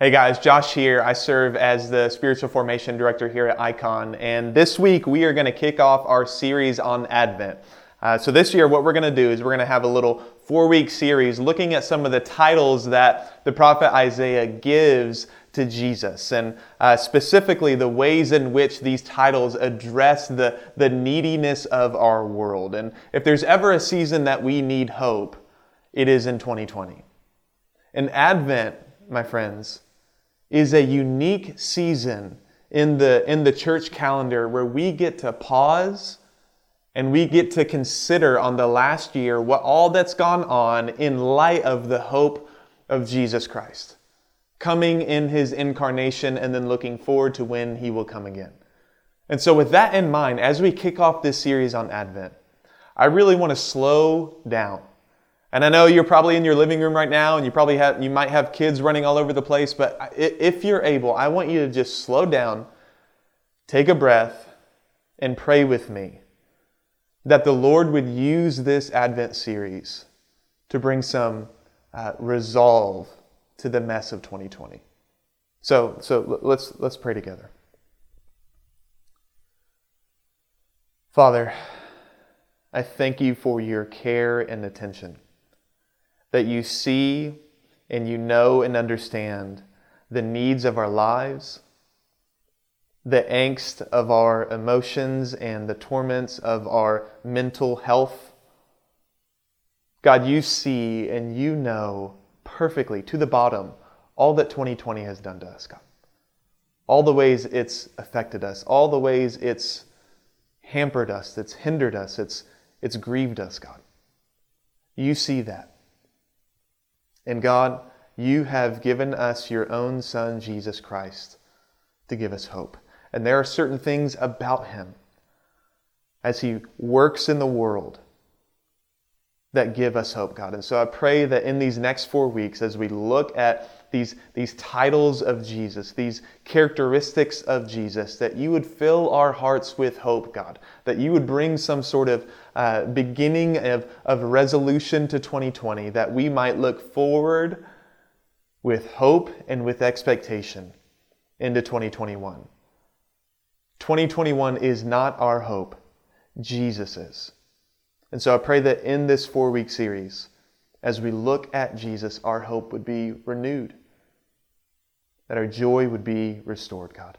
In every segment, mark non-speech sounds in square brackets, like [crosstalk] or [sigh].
Hey guys, Josh here. I serve as the spiritual formation director here at Icon, and this week we are going to kick off our series on Advent. Uh, so, this year, what we're going to do is we're going to have a little four week series looking at some of the titles that the prophet Isaiah gives to Jesus, and uh, specifically the ways in which these titles address the, the neediness of our world. And if there's ever a season that we need hope, it is in 2020. And Advent, my friends, is a unique season in the, in the church calendar where we get to pause and we get to consider on the last year what all that's gone on in light of the hope of Jesus Christ coming in his incarnation and then looking forward to when he will come again. And so, with that in mind, as we kick off this series on Advent, I really want to slow down and I know you're probably in your living room right now and you probably have you might have kids running all over the place, but if you're able, I want you to just slow down, take a breath and pray with me that the Lord would use this Advent series to bring some uh, resolve to the mess of 2020. So, so let's, let's pray together. Father, I thank you for your care and attention that you see and you know and understand the needs of our lives, the angst of our emotions, and the torments of our mental health. God, you see and you know perfectly to the bottom all that 2020 has done to us, God. All the ways it's affected us, all the ways it's hampered us, it's hindered us, it's, it's grieved us, God. You see that. And God, you have given us your own Son, Jesus Christ, to give us hope. And there are certain things about him as he works in the world that give us hope, God. And so I pray that in these next four weeks, as we look at these, these titles of Jesus, these characteristics of Jesus, that you would fill our hearts with hope, God. That you would bring some sort of uh, beginning of, of resolution to 2020, that we might look forward with hope and with expectation into 2021. 2021 is not our hope, Jesus is. And so I pray that in this four week series, as we look at Jesus, our hope would be renewed, that our joy would be restored, God.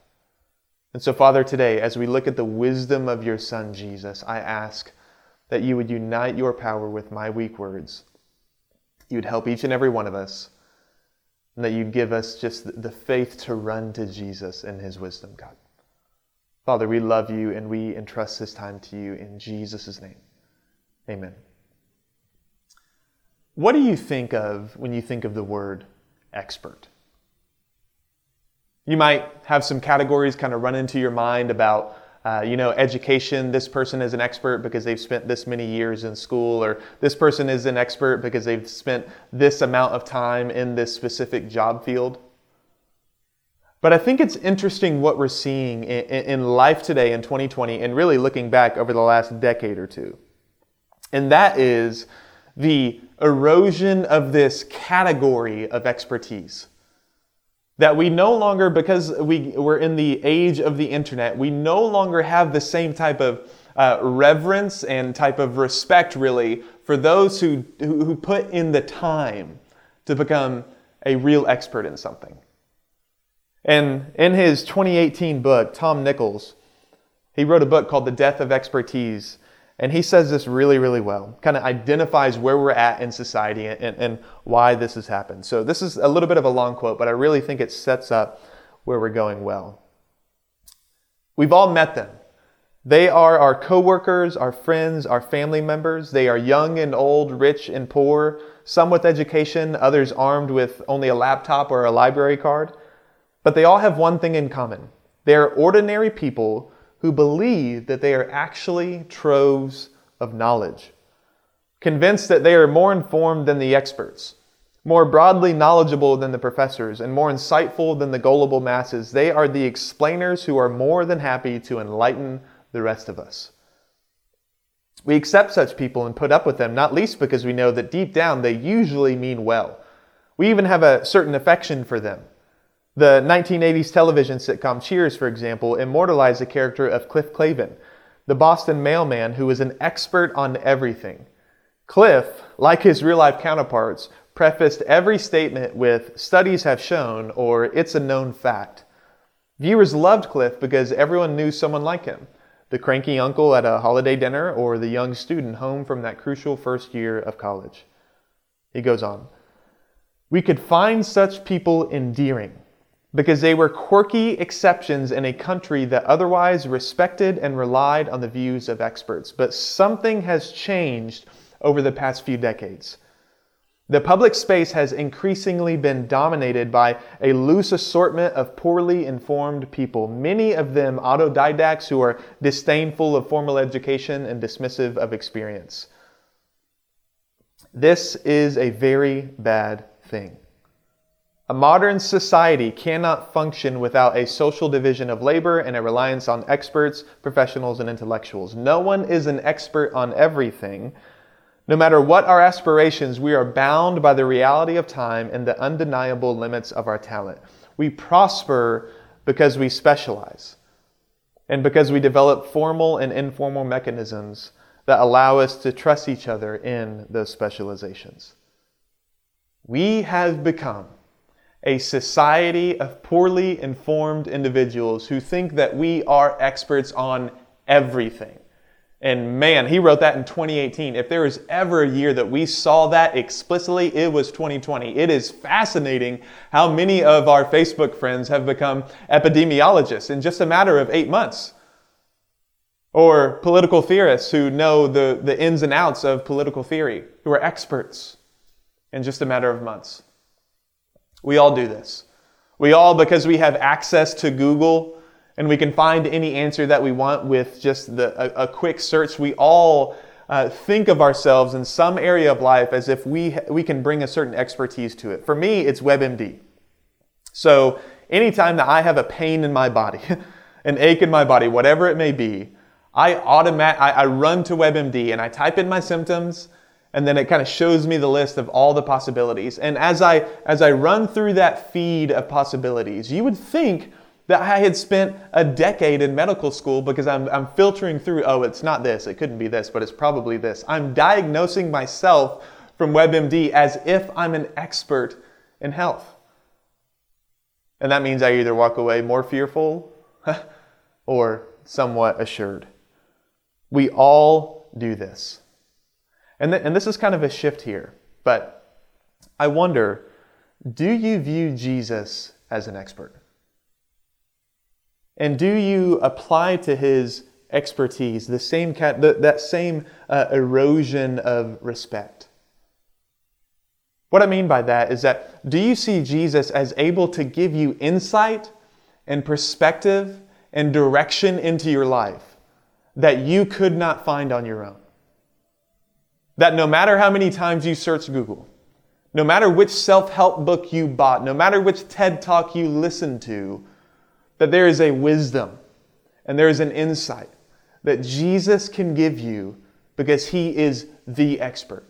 And so, Father, today, as we look at the wisdom of your Son, Jesus, I ask that you would unite your power with my weak words. You'd help each and every one of us, and that you'd give us just the faith to run to Jesus and his wisdom, God. Father, we love you and we entrust this time to you in Jesus' name. Amen. What do you think of when you think of the word expert? You might have some categories kind of run into your mind about, uh, you know, education. This person is an expert because they've spent this many years in school, or this person is an expert because they've spent this amount of time in this specific job field. But I think it's interesting what we're seeing in, in life today in 2020 and really looking back over the last decade or two. And that is the erosion of this category of expertise. That we no longer, because we, we're in the age of the internet, we no longer have the same type of uh, reverence and type of respect, really, for those who, who put in the time to become a real expert in something. And in his 2018 book, Tom Nichols, he wrote a book called The Death of Expertise. And he says this really, really well, kind of identifies where we're at in society and, and why this has happened. So, this is a little bit of a long quote, but I really think it sets up where we're going well. We've all met them. They are our coworkers, our friends, our family members. They are young and old, rich and poor, some with education, others armed with only a laptop or a library card. But they all have one thing in common they are ordinary people who believe that they are actually troves of knowledge, convinced that they are more informed than the experts, more broadly knowledgeable than the professors, and more insightful than the gullible masses. They are the explainers who are more than happy to enlighten the rest of us. We accept such people and put up with them, not least because we know that deep down they usually mean well. We even have a certain affection for them. The 1980s television sitcom Cheers, for example, immortalized the character of Cliff Clavin, the Boston mailman who was an expert on everything. Cliff, like his real life counterparts, prefaced every statement with studies have shown or it's a known fact. Viewers loved Cliff because everyone knew someone like him the cranky uncle at a holiday dinner or the young student home from that crucial first year of college. He goes on We could find such people endearing because they were quirky exceptions in a country that otherwise respected and relied on the views of experts. But something has changed over the past few decades. The public space has increasingly been dominated by a loose assortment of poorly informed people, many of them autodidacts who are disdainful of formal education and dismissive of experience. This is a very bad thing. A modern society cannot function without a social division of labor and a reliance on experts, professionals, and intellectuals. No one is an expert on everything. No matter what our aspirations, we are bound by the reality of time and the undeniable limits of our talent. We prosper because we specialize and because we develop formal and informal mechanisms that allow us to trust each other in those specializations. We have become a society of poorly informed individuals who think that we are experts on everything. And man, he wrote that in 2018. If there was ever a year that we saw that explicitly, it was 2020. It is fascinating how many of our Facebook friends have become epidemiologists in just a matter of eight months. Or political theorists who know the, the ins and outs of political theory, who are experts in just a matter of months. We all do this. We all, because we have access to Google and we can find any answer that we want with just the, a, a quick search, we all uh, think of ourselves in some area of life as if we, we can bring a certain expertise to it. For me, it's WebMD. So anytime that I have a pain in my body, [laughs] an ache in my body, whatever it may be, I automat I, I run to WebMD and I type in my symptoms and then it kind of shows me the list of all the possibilities. And as I as I run through that feed of possibilities, you would think that I had spent a decade in medical school because I'm, I'm filtering through, oh, it's not this, it couldn't be this, but it's probably this. I'm diagnosing myself from WebMD as if I'm an expert in health. And that means I either walk away more fearful [laughs] or somewhat assured. We all do this. And, th- and this is kind of a shift here, but I wonder do you view Jesus as an expert? And do you apply to his expertise the same that same uh, erosion of respect? What I mean by that is that do you see Jesus as able to give you insight and perspective and direction into your life that you could not find on your own? That no matter how many times you search Google, no matter which self help book you bought, no matter which TED talk you listened to, that there is a wisdom and there is an insight that Jesus can give you because he is the expert.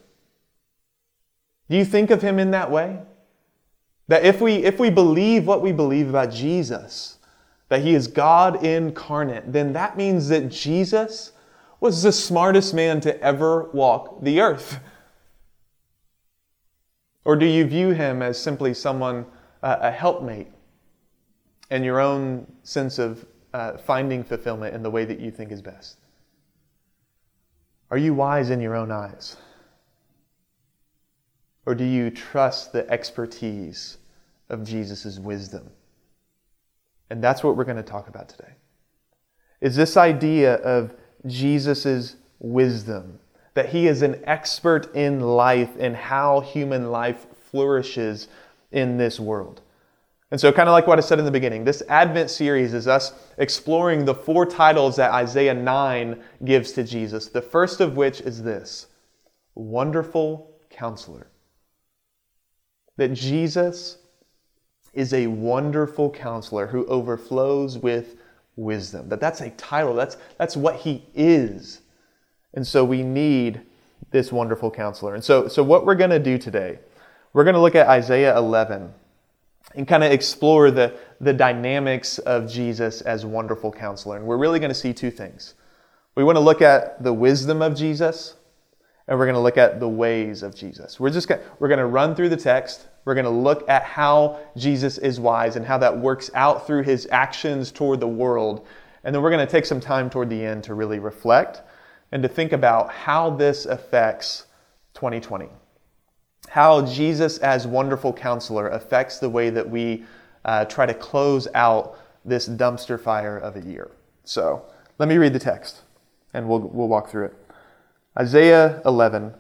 Do you think of him in that way? That if we, if we believe what we believe about Jesus, that he is God incarnate, then that means that Jesus was the smartest man to ever walk the earth? Or do you view him as simply someone, uh, a helpmate, and your own sense of uh, finding fulfillment in the way that you think is best? Are you wise in your own eyes? Or do you trust the expertise of Jesus' wisdom? And that's what we're going to talk about today. Is this idea of Jesus' wisdom, that he is an expert in life and how human life flourishes in this world. And so, kind of like what I said in the beginning, this Advent series is us exploring the four titles that Isaiah 9 gives to Jesus. The first of which is this Wonderful Counselor. That Jesus is a wonderful counselor who overflows with wisdom. That that's a title. That's that's what he is. And so we need this wonderful counselor. And so so what we're going to do today, we're going to look at Isaiah 11 and kind of explore the, the dynamics of Jesus as wonderful counselor. And we're really going to see two things. We want to look at the wisdom of Jesus, and we're going to look at the ways of Jesus. We're just gonna, we're going to run through the text. We're going to look at how Jesus is wise and how that works out through his actions toward the world. And then we're going to take some time toward the end to really reflect and to think about how this affects 2020 how Jesus, as wonderful counselor, affects the way that we uh, try to close out this dumpster fire of a year. So let me read the text and we'll, we'll walk through it. Isaiah 11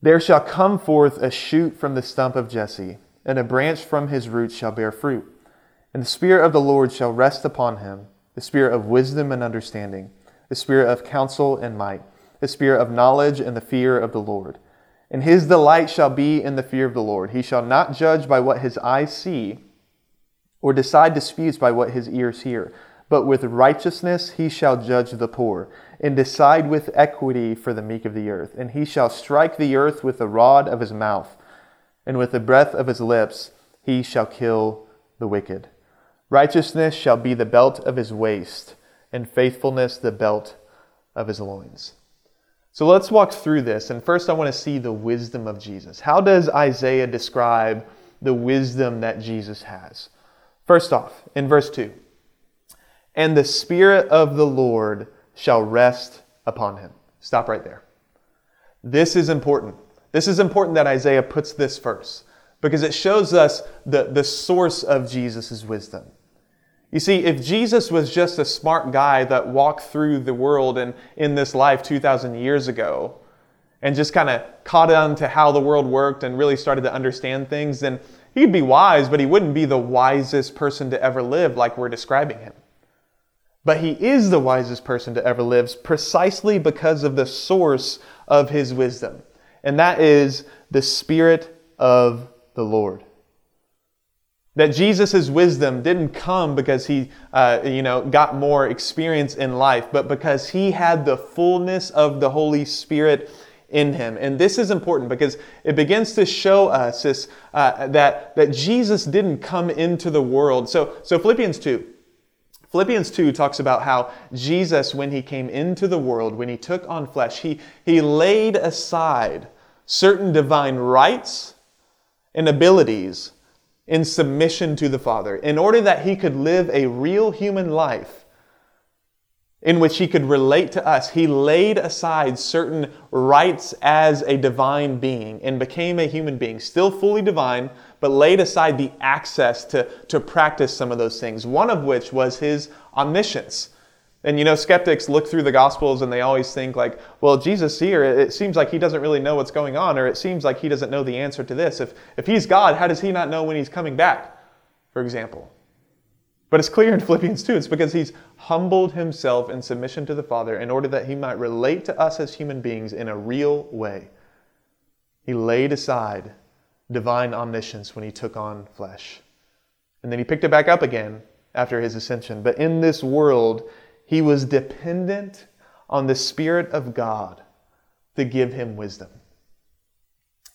There shall come forth a shoot from the stump of Jesse, and a branch from his roots shall bear fruit. And the Spirit of the Lord shall rest upon him the Spirit of wisdom and understanding, the Spirit of counsel and might, the Spirit of knowledge and the fear of the Lord and his delight shall be in the fear of the Lord. He shall not judge by what his eyes see, or decide disputes by what his ears hear. But with righteousness he shall judge the poor, and decide with equity for the meek of the earth. And he shall strike the earth with the rod of his mouth, and with the breath of his lips he shall kill the wicked. Righteousness shall be the belt of his waist, and faithfulness the belt of his loins. So let's walk through this. And first, I want to see the wisdom of Jesus. How does Isaiah describe the wisdom that Jesus has? First off, in verse 2 And the Spirit of the Lord shall rest upon him. Stop right there. This is important. This is important that Isaiah puts this first because it shows us the, the source of Jesus' wisdom. You see, if Jesus was just a smart guy that walked through the world and in this life 2,000 years ago and just kind of caught on to how the world worked and really started to understand things, then he'd be wise, but he wouldn't be the wisest person to ever live like we're describing him. But he is the wisest person to ever live precisely because of the source of his wisdom, and that is the Spirit of the Lord. That Jesus' wisdom didn't come because he, uh, you know, got more experience in life, but because he had the fullness of the Holy Spirit in him. And this is important because it begins to show us this, uh, that, that Jesus didn't come into the world. So, so Philippians 2. Philippians 2 talks about how Jesus, when he came into the world, when he took on flesh, he, he laid aside certain divine rights and abilities in submission to the Father, in order that he could live a real human life in which he could relate to us, he laid aside certain rights as a divine being and became a human being, still fully divine, but laid aside the access to, to practice some of those things, one of which was his omniscience. And you know, skeptics look through the Gospels and they always think, like, well, Jesus here, it seems like he doesn't really know what's going on, or it seems like he doesn't know the answer to this. If, if he's God, how does he not know when he's coming back, for example? But it's clear in [laughs] Philippians 2, it's because he's humbled himself in submission to the Father in order that he might relate to us as human beings in a real way. He laid aside divine omniscience when he took on flesh. And then he picked it back up again after his ascension. But in this world, he was dependent on the Spirit of God to give him wisdom.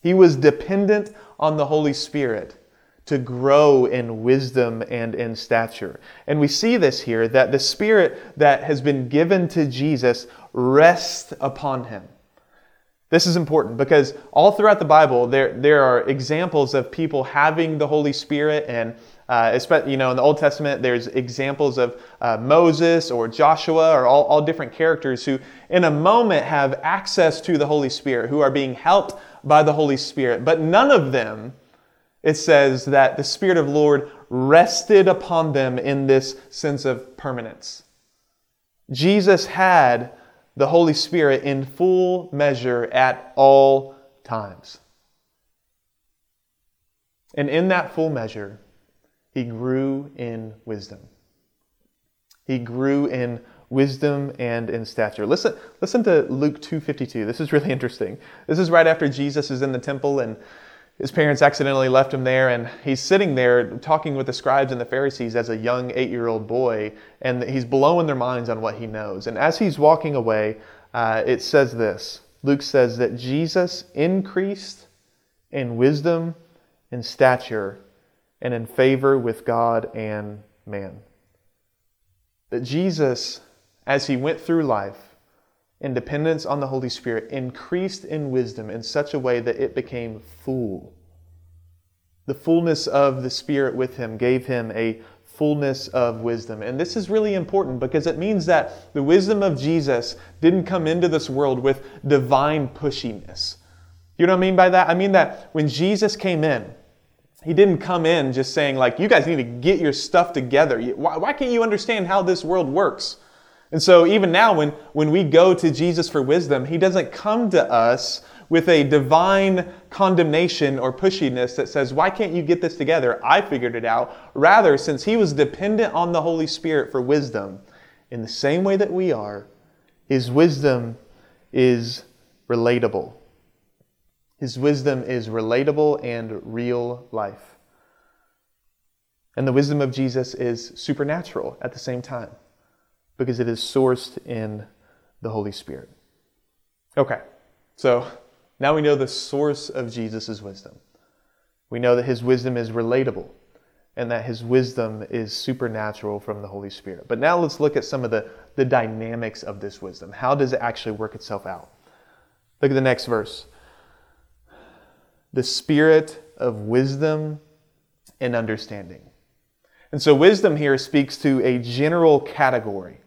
He was dependent on the Holy Spirit to grow in wisdom and in stature. And we see this here that the Spirit that has been given to Jesus rests upon him. This is important because all throughout the Bible, there, there are examples of people having the Holy Spirit and uh, you know, in the Old Testament, there's examples of uh, Moses or Joshua or all, all different characters who, in a moment, have access to the Holy Spirit, who are being helped by the Holy Spirit. But none of them, it says that the Spirit of Lord rested upon them in this sense of permanence. Jesus had the Holy Spirit in full measure at all times. And in that full measure, he grew in wisdom. He grew in wisdom and in stature. Listen, listen to Luke 2:52. This is really [laughs] interesting. This is right after Jesus is in the temple and his parents accidentally left him there, and he's sitting there talking with the scribes and the Pharisees as a young eight year old boy, and he's blowing their minds on what he knows. And as he's walking away, uh, it says this Luke says that Jesus increased in wisdom and stature and in favor with God and man. That Jesus, as he went through life in dependence on the Holy Spirit, increased in wisdom in such a way that it became full. The fullness of the Spirit with him gave him a fullness of wisdom. And this is really important because it means that the wisdom of Jesus didn't come into this world with divine pushiness. You know what I mean by that? I mean that when Jesus came in, he didn't come in just saying, like, you guys need to get your stuff together. Why, why can't you understand how this world works? And so, even now, when, when we go to Jesus for wisdom, he doesn't come to us with a divine condemnation or pushiness that says, Why can't you get this together? I figured it out. Rather, since he was dependent on the Holy Spirit for wisdom, in the same way that we are, his wisdom is relatable. His wisdom is relatable and real life. And the wisdom of Jesus is supernatural at the same time because it is sourced in the Holy Spirit. Okay, so now we know the source of Jesus' wisdom. We know that his wisdom is relatable and that his wisdom is supernatural from the Holy Spirit. But now let's look at some of the, the dynamics of this wisdom. How does it actually work itself out? Look at the next verse. The spirit of wisdom and understanding. And so, wisdom here speaks to a general category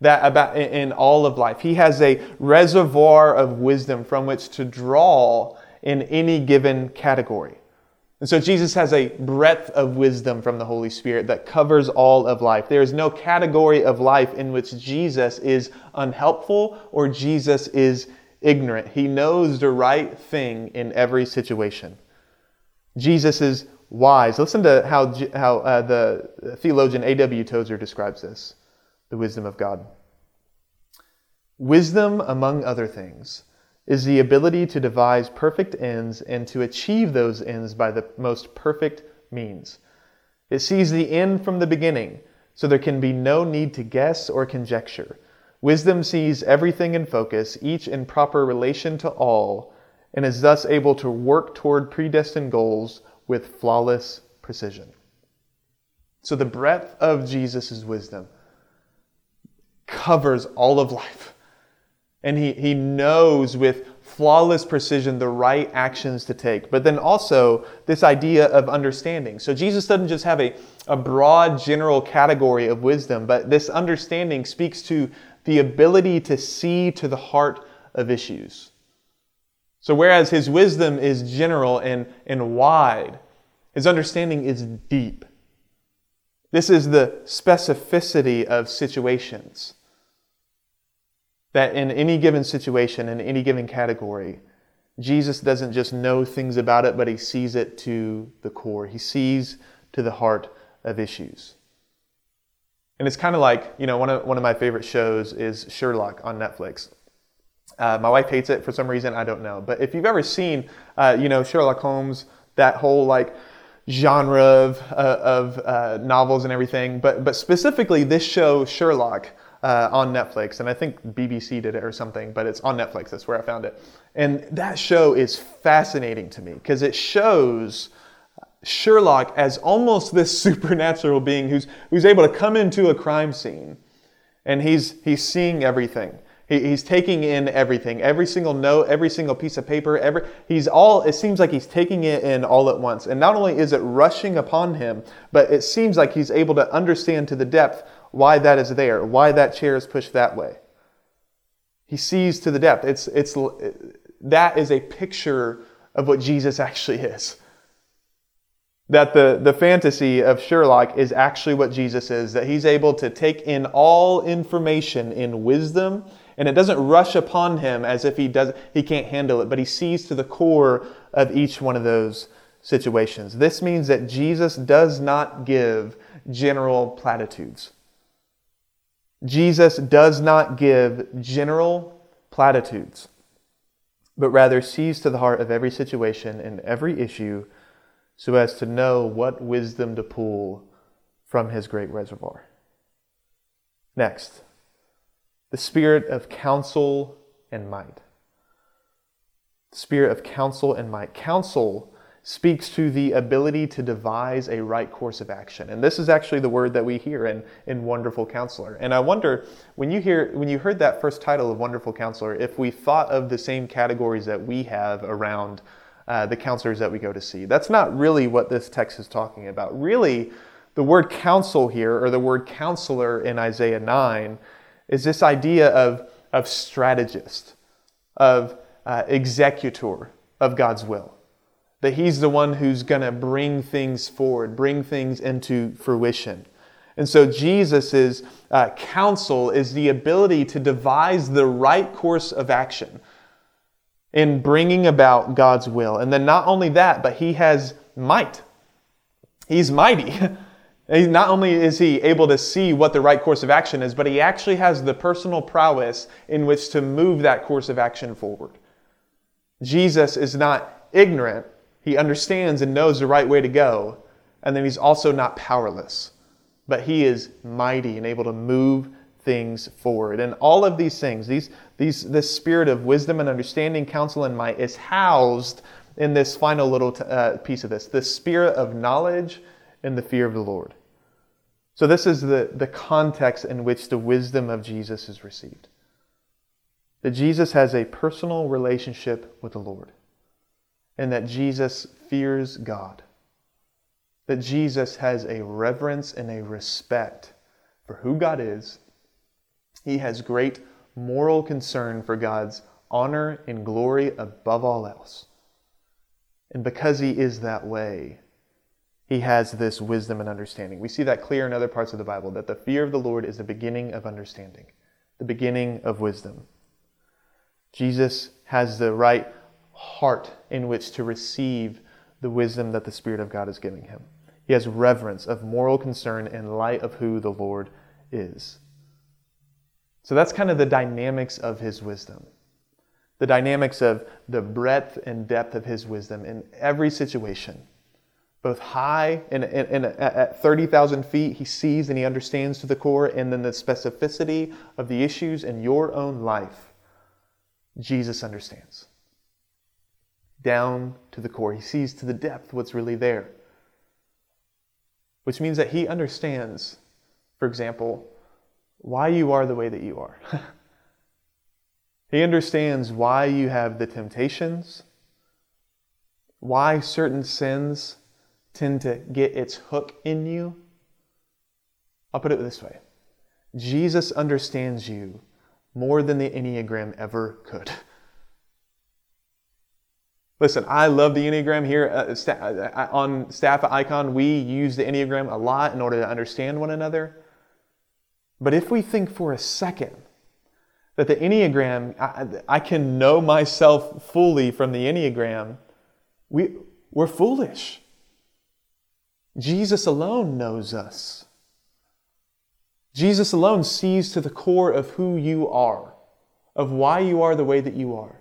that about in all of life. He has a reservoir of wisdom from which to draw in any given category. And so Jesus has a breadth of wisdom from the Holy Spirit that covers all of life. There is no category of life in which Jesus is unhelpful or Jesus is ignorant. He knows the right thing in every situation. Jesus is wise. Listen to how, how uh, the theologian A.W. Tozer describes this the wisdom of God. Wisdom, among other things, is the ability to devise perfect ends and to achieve those ends by the most perfect means. It sees the end from the beginning, so there can be no need to guess or conjecture. Wisdom sees everything in focus, each in proper relation to all, and is thus able to work toward predestined goals with flawless precision. So, the breadth of Jesus' wisdom covers all of life. And he, he knows with flawless precision the right actions to take. But then also this idea of understanding. So Jesus doesn't just have a, a broad general category of wisdom, but this understanding speaks to the ability to see to the heart of issues. So whereas his wisdom is general and, and wide, his understanding is deep. This is the specificity of situations. That in any given situation, in any given category, Jesus doesn't just know things about it, but he sees it to the core. He sees to the heart of issues. And it's kind of like, you know, one of, one of my favorite shows is Sherlock on Netflix. Uh, my wife hates it for some reason, I don't know. But if you've ever seen, uh, you know, Sherlock Holmes, that whole like genre of, uh, of uh, novels and everything, but, but specifically this show, Sherlock, uh, on Netflix, and I think BBC did it or something, but it's on Netflix. That's where I found it. And that show is fascinating to me because it shows Sherlock as almost this [laughs] supernatural being who's, who's able to come into a crime scene and he's, he's seeing everything. He, he's taking in everything, every single note, every single piece of paper, every, he's all, it seems like he's taking it in all at once. And not only is it rushing upon him, but it seems like he's able to understand to the depth why that is there, why that chair is pushed that way. He sees to the depth. It's, it's, that is a picture of what Jesus actually is. That the, the fantasy of Sherlock is actually what Jesus is, that he's able to take in all information in wisdom, and it doesn't rush upon him as if he, does, he can't handle it, but he sees to the core of each one of those situations. This means that Jesus does not give general platitudes. Jesus does not give general platitudes, but rather sees to the heart of every situation and every issue so as to know what wisdom to pull from his great reservoir. Next, the spirit of counsel and might. The spirit of counsel and might. Counsel speaks to the ability to devise a right course of action. And this is actually the word that we hear in, in Wonderful Counselor. And I wonder, when you hear when you heard that first title of Wonderful Counselor, if we thought of the same categories that we have around uh, the counselors that we go to see. That's not really what this text is talking about. Really, the word counsel here, or the word counselor in Isaiah 9, is this idea of, of strategist, of uh, executor of God's will. That he's the one who's going to bring things forward, bring things into fruition. And so Jesus' uh, counsel is the ability to devise the right course of action in bringing about God's will. And then not only that, but he has might. He's mighty. [laughs] not only is he able to see what the right course of action is, but he actually has the personal prowess in which to move that course of action forward. Jesus is not ignorant. He understands and knows the right way to go. And then he's also not powerless, but he is mighty and able to move things forward. And all of these things, these, these, this spirit of wisdom and understanding, counsel, and might is housed in this final little t- uh, piece of this the spirit of knowledge and the fear of the Lord. So, this is the, the context in which the wisdom of Jesus is received. That Jesus has a personal relationship with the Lord, and that Jesus fears God. That Jesus has a reverence and a respect for who God is he has great moral concern for God's honor and glory above all else. And because he is that way, he has this wisdom and understanding. We see that clear in other parts of the Bible that the fear of the Lord is the beginning of understanding, the beginning of wisdom. Jesus has the right heart in which to receive the wisdom that the Spirit of God is giving him. He has reverence of moral concern in light of who the Lord is. So that's kind of the dynamics of his wisdom. The dynamics of the breadth and depth of his wisdom in every situation. Both high and, and, and at 30,000 feet, he sees and he understands to the core, and then the specificity of the issues in your own life, Jesus understands. Down to the core. He sees to the depth what's really there. Which means that he understands, for example, why you are the way that you are. [laughs] he understands why you have the temptations, why certain sins tend to get its hook in you. I'll put it this way Jesus understands you more than the Enneagram ever could. [laughs] Listen, I love the Enneagram here uh, on staff at Icon. We use the Enneagram a lot in order to understand one another. But if we think for a second that the Enneagram, I, I can know myself fully from the Enneagram, we, we're foolish. Jesus alone knows us. Jesus alone sees to the core of who you are, of why you are the way that you are,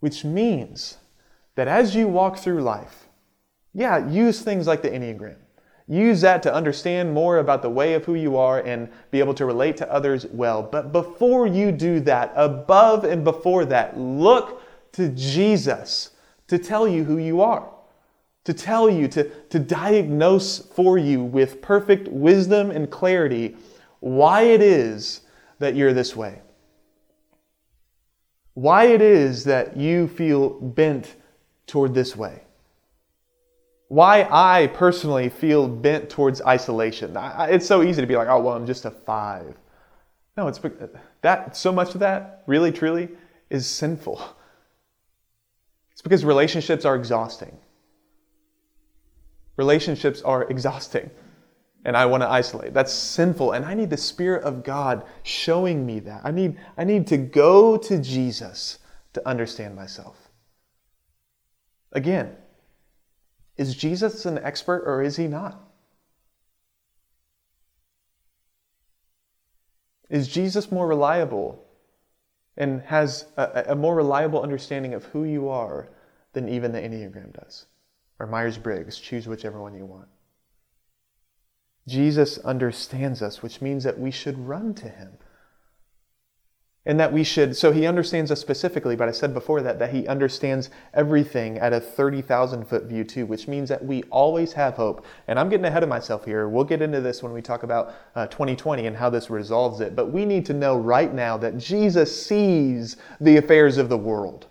which means that as you walk through life, yeah, use things like the Enneagram. Use that to understand more about the way of who you are and be able to relate to others well. But before you do that, above and before that, look to Jesus to tell you who you are, to tell you, to, to diagnose for you with perfect wisdom and clarity why it is that you're this way. Why it is that you feel bent toward this way why I personally feel bent towards isolation. I, it's so easy to be like, oh, well, I'm just a five. No, it's that so much of that really, truly is sinful. It's because relationships are exhausting. Relationships are exhausting, and I want to isolate. That's sinful, and I need the Spirit of God showing me that. I need, I need to go to Jesus to understand myself. Again, is Jesus an expert or is he not? Is Jesus more reliable and has a, a more reliable understanding of who you are than even the Enneagram does? Or Myers Briggs, choose whichever one you want. Jesus understands us, which means that we should run to him. And that we should so he understands us specifically but i said before that that he understands everything at a 30000 foot view too which means that we always have hope. And i'm getting ahead of myself here. We'll get into this when we talk about uh, 2020 and how this resolves it. But we need to know right now that jesus sees the affairs of the world.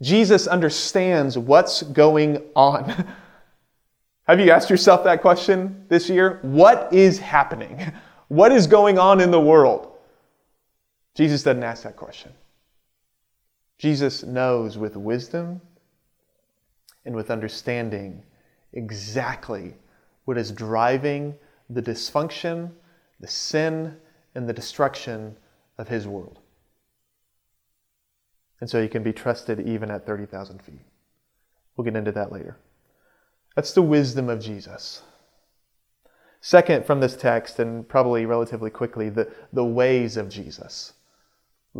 Jesus understands what's going on. [laughs] Have you asked yourself that question this year? What is happening? [laughs] What is going on in the world Jesus doesn't ask that question. Jesus knows with wisdom and with understanding exactly what is driving the dysfunction, the sin, and the destruction of his world. And so he can be trusted even at 30,000 feet. We'll get into that later. That's the wisdom of Jesus. Second, from this text, and probably relatively quickly, the, the ways of Jesus.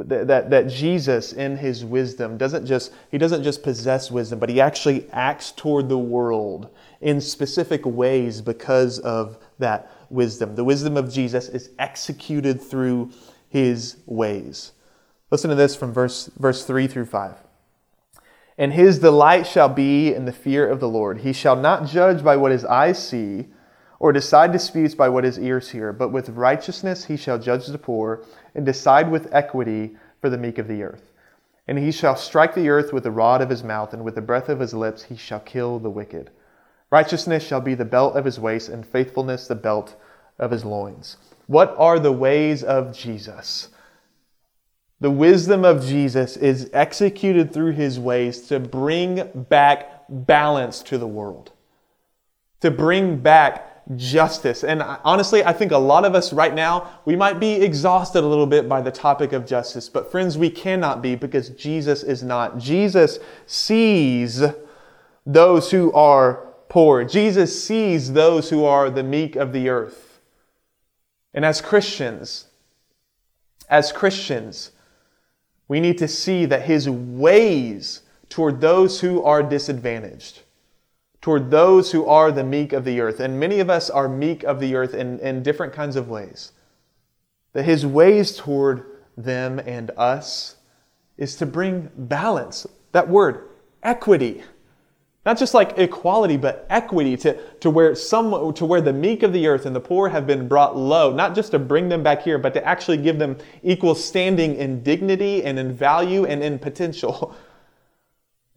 That, that Jesus, in his wisdom, doesn't just, he doesn't just possess wisdom, but he actually acts toward the world in specific ways because of that wisdom. The wisdom of Jesus is executed through his ways. Listen to this from verse, verse 3 through 5. And his delight shall be in the fear of the Lord. He shall not judge by what his eyes see, or decide disputes by what his ears hear, but with righteousness he shall judge the poor and decide with equity for the meek of the earth. And he shall strike the earth with the rod of his mouth, and with the breath of his lips he shall kill the wicked. Righteousness shall be the belt of his waist, and faithfulness the belt of his loins. What are the ways of Jesus? The wisdom of Jesus is executed through his ways to bring back balance to the world, to bring back justice. And honestly, I think a lot of us right now, we might be exhausted a little bit by the topic of justice. But friends, we cannot be because Jesus is not. Jesus sees those who are poor. Jesus sees those who are the meek of the earth. And as Christians, as Christians, we need to see that his ways toward those who are disadvantaged toward those who are the meek of the earth. And many of us are meek of the earth in, in different kinds of ways. That his ways toward them and us is to bring balance. That word, equity. Not just like equality, but equity to, to, where some, to where the meek of the earth and the poor have been brought low, not just to bring them back here, but to actually give them equal standing in dignity and in value and in potential. [laughs]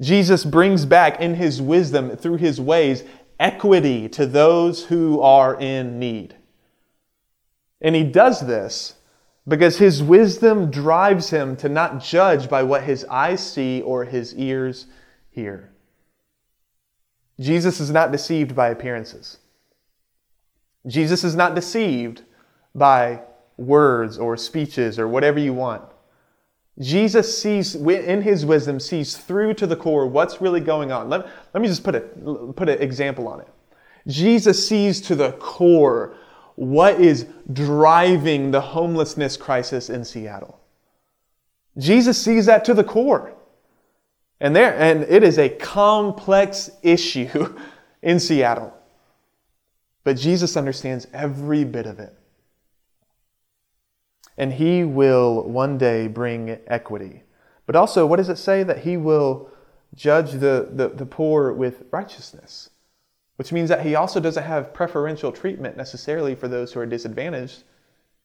Jesus brings back in his wisdom, through his ways, equity to those who are in need. And he does this because his wisdom drives him to not judge by what his eyes see or his ears hear. Jesus is not deceived by appearances. Jesus is not deceived by words or speeches or whatever you want. Jesus sees, in his wisdom, sees through to the core what's really going on. Let, let me just put, a, put an example on it. Jesus sees to the core what is driving the homelessness crisis in Seattle. Jesus sees that to the core. And there and it is a complex issue [laughs] in Seattle. But Jesus understands every bit of it and he will one day bring equity. But also, what does it say? That he will judge the, the, the poor with righteousness, which means that he also doesn't have preferential treatment necessarily for those who are disadvantaged.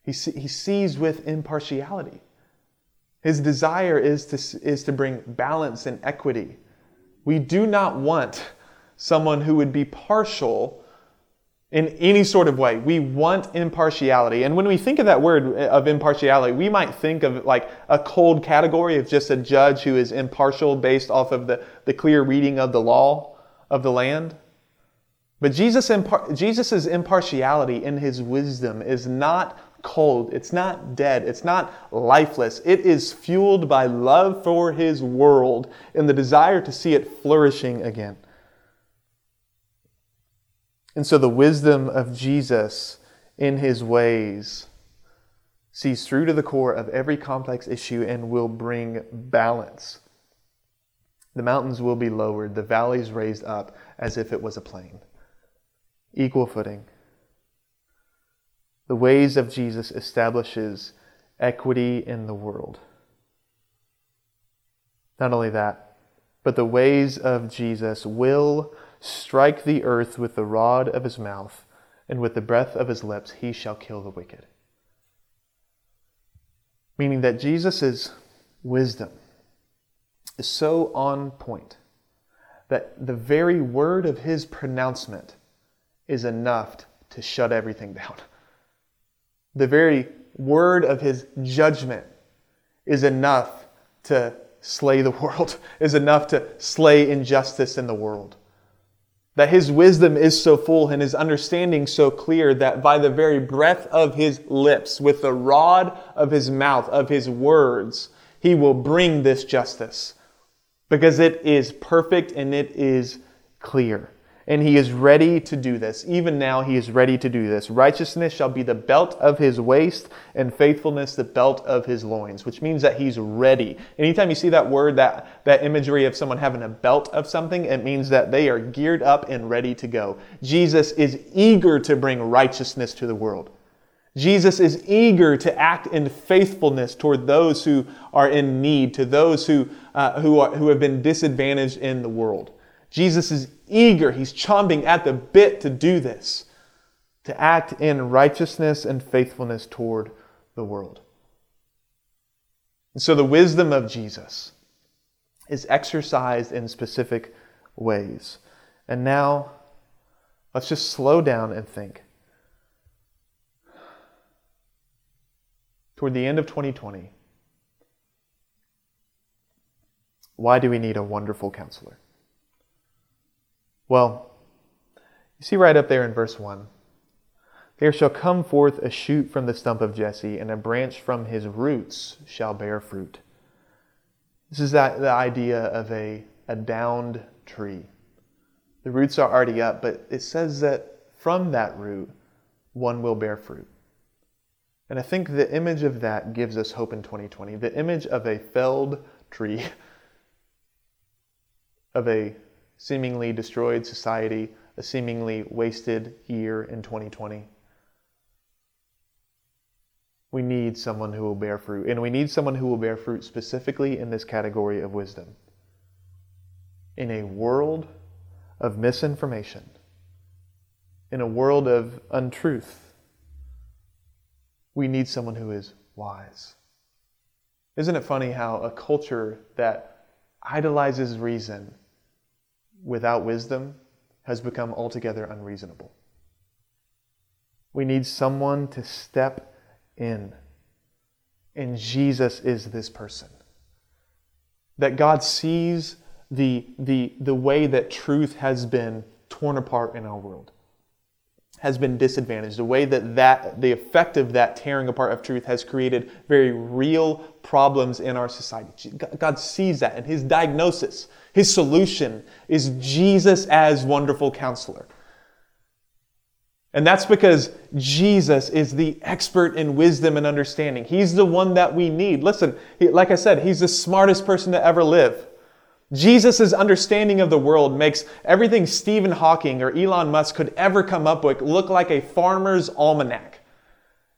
He, he sees with impartiality. His desire is to, is to bring balance and equity. We do not want someone who would be partial in any sort of way. We want impartiality. And when we think of that word eh, of impartiality, we might think of like a cold category of just a judge who is impartial based off of the, the clear reading of the law of the land. But Jesus' Jesus's impartiality in his wisdom is not cold, it's not dead, it's not lifeless. It is fueled by love for his world and the desire to see it flourishing again. And so the wisdom of Jesus in his ways sees through to the core of every complex issue and will bring balance. The mountains will be lowered, the valleys raised up as if it was a plain. Equal footing. The ways of Jesus establishes equity in the world. Not only that, but the ways of Jesus will strike the earth with the rod of his mouth, and with the breath of his lips he shall kill the wicked. Meaning that Jesus' wisdom is so on point that the very word of his pronouncement is enough to shut everything down. The very word of his judgment is enough to slay the [laughs] world, is enough to slay injustice in the world. That his wisdom is so full and his understanding so clear that by the very breath of his lips, with the rod of his mouth, of his words, he will bring this justice because it is perfect and it is clear. And he is ready to do this. Even now, he is ready to do this. Righteousness shall be the belt of his waist, and faithfulness the belt of his loins, which means that he's ready. Anytime you see that word, that, that imagery of someone having a belt of something, it means that they are geared up and ready to go. Jesus is eager to bring righteousness to the world. Jesus is eager to act in faithfulness toward those who are in need, to those who, uh, who, are, who have been disadvantaged in the world. Jesus is eager, he's chomping at the bit to do this, to act in righteousness and faithfulness toward the world. And so the wisdom of Jesus is exercised in specific ways. And now, let's just slow down and think. Toward the end of 2020, why do we need a wonderful counselor? Well, you see right up there in verse 1 There shall come forth a shoot from the stump of Jesse, and a branch from his roots shall bear fruit. This is that, the idea of a, a downed tree. The roots are already up, but it says that from that root, one will bear fruit. And I think the image of that gives us hope in 2020. The image of a felled tree, [laughs] of a seemingly destroyed society, a seemingly wasted year in 2020. We need someone who will bear fruit, and we need someone who will bear fruit specifically in this category of wisdom. In a world of misinformation, in a world of untruth, we need someone who is wise. Isn't it funny how a culture that idolizes reason without wisdom has become altogether unreasonable. We need someone to step in. And Jesus is this person. That God sees the, the, the way that truth has been torn apart in our world, has been disadvantaged, the way that, that the effect of that tearing apart of truth has created very real problems in our society. God sees that, and his diagnosis his solution is Jesus as wonderful counselor. And that's because Jesus is the expert in wisdom and understanding. He's the one that we need. Listen, like I said, he's the smartest person to ever live. Jesus' understanding of the world makes everything Stephen Hawking or Elon Musk could ever come up with look like a farmer's almanac.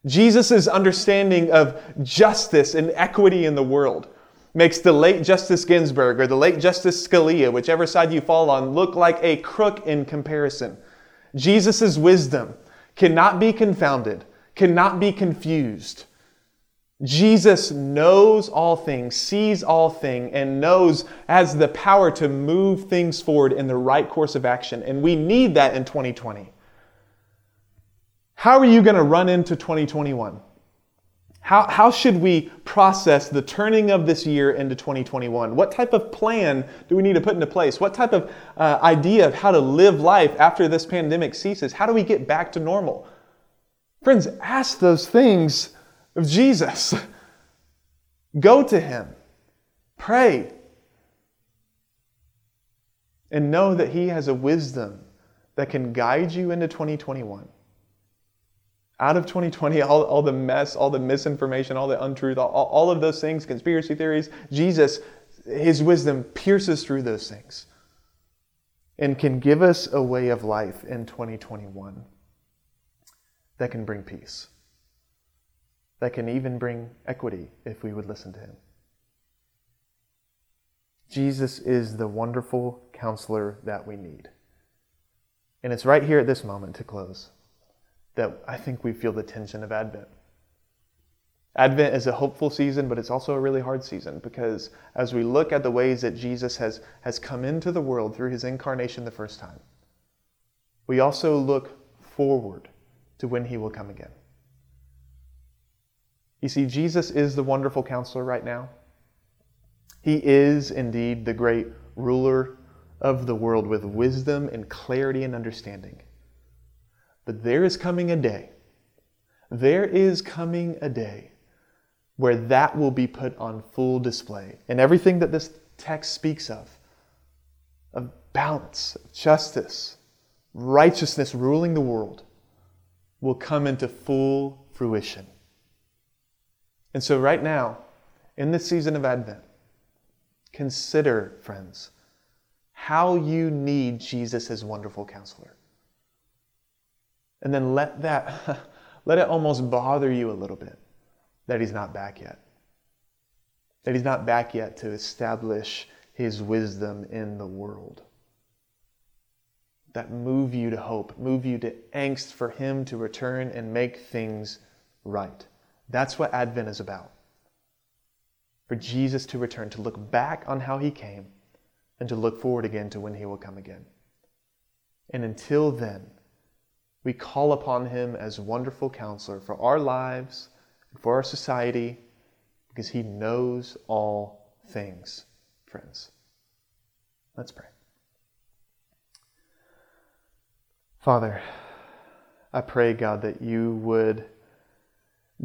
Jesus' understanding of justice and equity in the world makes the late Justice Ginsburg or the late Justice Scalia, whichever side you fall on, look like a crook in comparison. Jesus' wisdom cannot be confounded, cannot be confused. Jesus knows all things, sees all things, and knows has the power to move things forward in the right course of action. And we need that in 2020. How are you going to run into 2021? How, how should we process the turning of this year into 2021? What type of plan do we need to put into place? What type of uh, idea of how to live life after this pandemic ceases? How do we get back to normal? Friends, ask those things of Jesus. Go to Him, pray, and know that He has a wisdom that can guide you into 2021 out of 2020, all, all the mess, all the misinformation, all the untruth, all, all of those things, conspiracy theories, Jesus, his wisdom pierces through those things and can give us a way of life in 2021 that can bring peace. That can even bring equity if we would listen to him. Jesus is the wonderful counselor that we need. And it's right here at this moment to close that I think we feel the tension of Advent. Advent is a hopeful season, but it's also a really hard season because as we look at the ways that Jesus has, has come into the world through his incarnation the first time, we also look forward to when he will come again. You see, Jesus is the wonderful counselor right now. He is indeed the great ruler of the world with wisdom and clarity and understanding. But there is coming a day, there is coming a day where that will be put on full display. And everything that this text speaks of, of balance, of justice, righteousness ruling the world, will come into full fruition. And so, right now, in this season of Advent, consider, friends, how you need Jesus as wonderful counselor. And then let that, [laughs] let it almost bother you a little bit that he's not back yet. That he's not back yet to establish his wisdom in the world. That move you to hope, move you to angst for him to return and make things right. That's what Advent is about. For Jesus to return, to look back on how he came, and to look forward again to when he will come again. And until then, we call upon him as wonderful counselor for our lives and for our society because he knows all things, friends. Let's pray. Father, I pray, God, that you would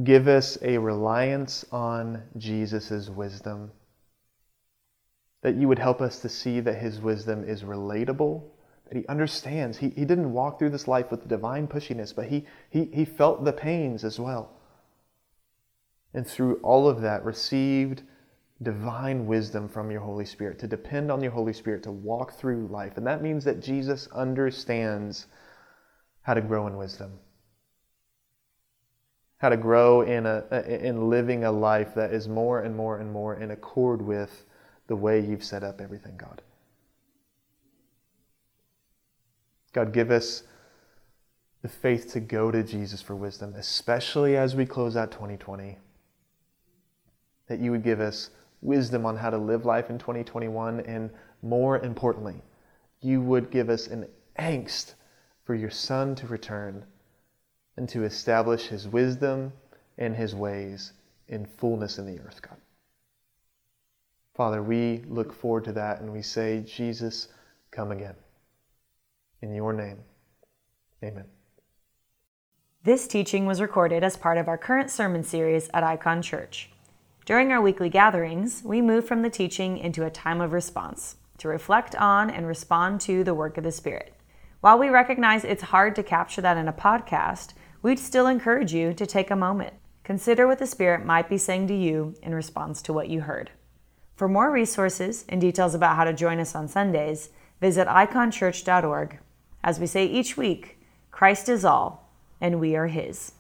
give us a reliance on Jesus' wisdom, that you would help us to see that his wisdom is relatable, that he understands. He, he didn't walk through this life with divine pushiness, but he, he, he felt the pains as well. And through all of that, received divine wisdom from your Holy Spirit, to depend on your Holy Spirit to walk through life. And that means that Jesus understands how to grow in wisdom how to grow in, a, in living a life that is more and more and more in accord with the way you've set up everything, God. God, give us the faith to go to Jesus for wisdom, especially as we close out 2020. That you would give us wisdom on how to live life in 2021, and more importantly, you would give us an angst for your Son to return and to establish his wisdom and his ways in fullness in the earth, God. Father, we look forward to that and we say, Jesus, come again. In your name, amen. This teaching was recorded as part of our current sermon series at Icon Church. During our weekly gatherings, we move from the teaching into a time of response to reflect on and respond to the work of the Spirit. While we recognize it's hard to capture that in a podcast, we'd still encourage you to take a moment. Consider what the Spirit might be saying to you in response to what you heard. For more resources and details about how to join us on Sundays, visit iconchurch.org. As we say each week, Christ is all, and we are His.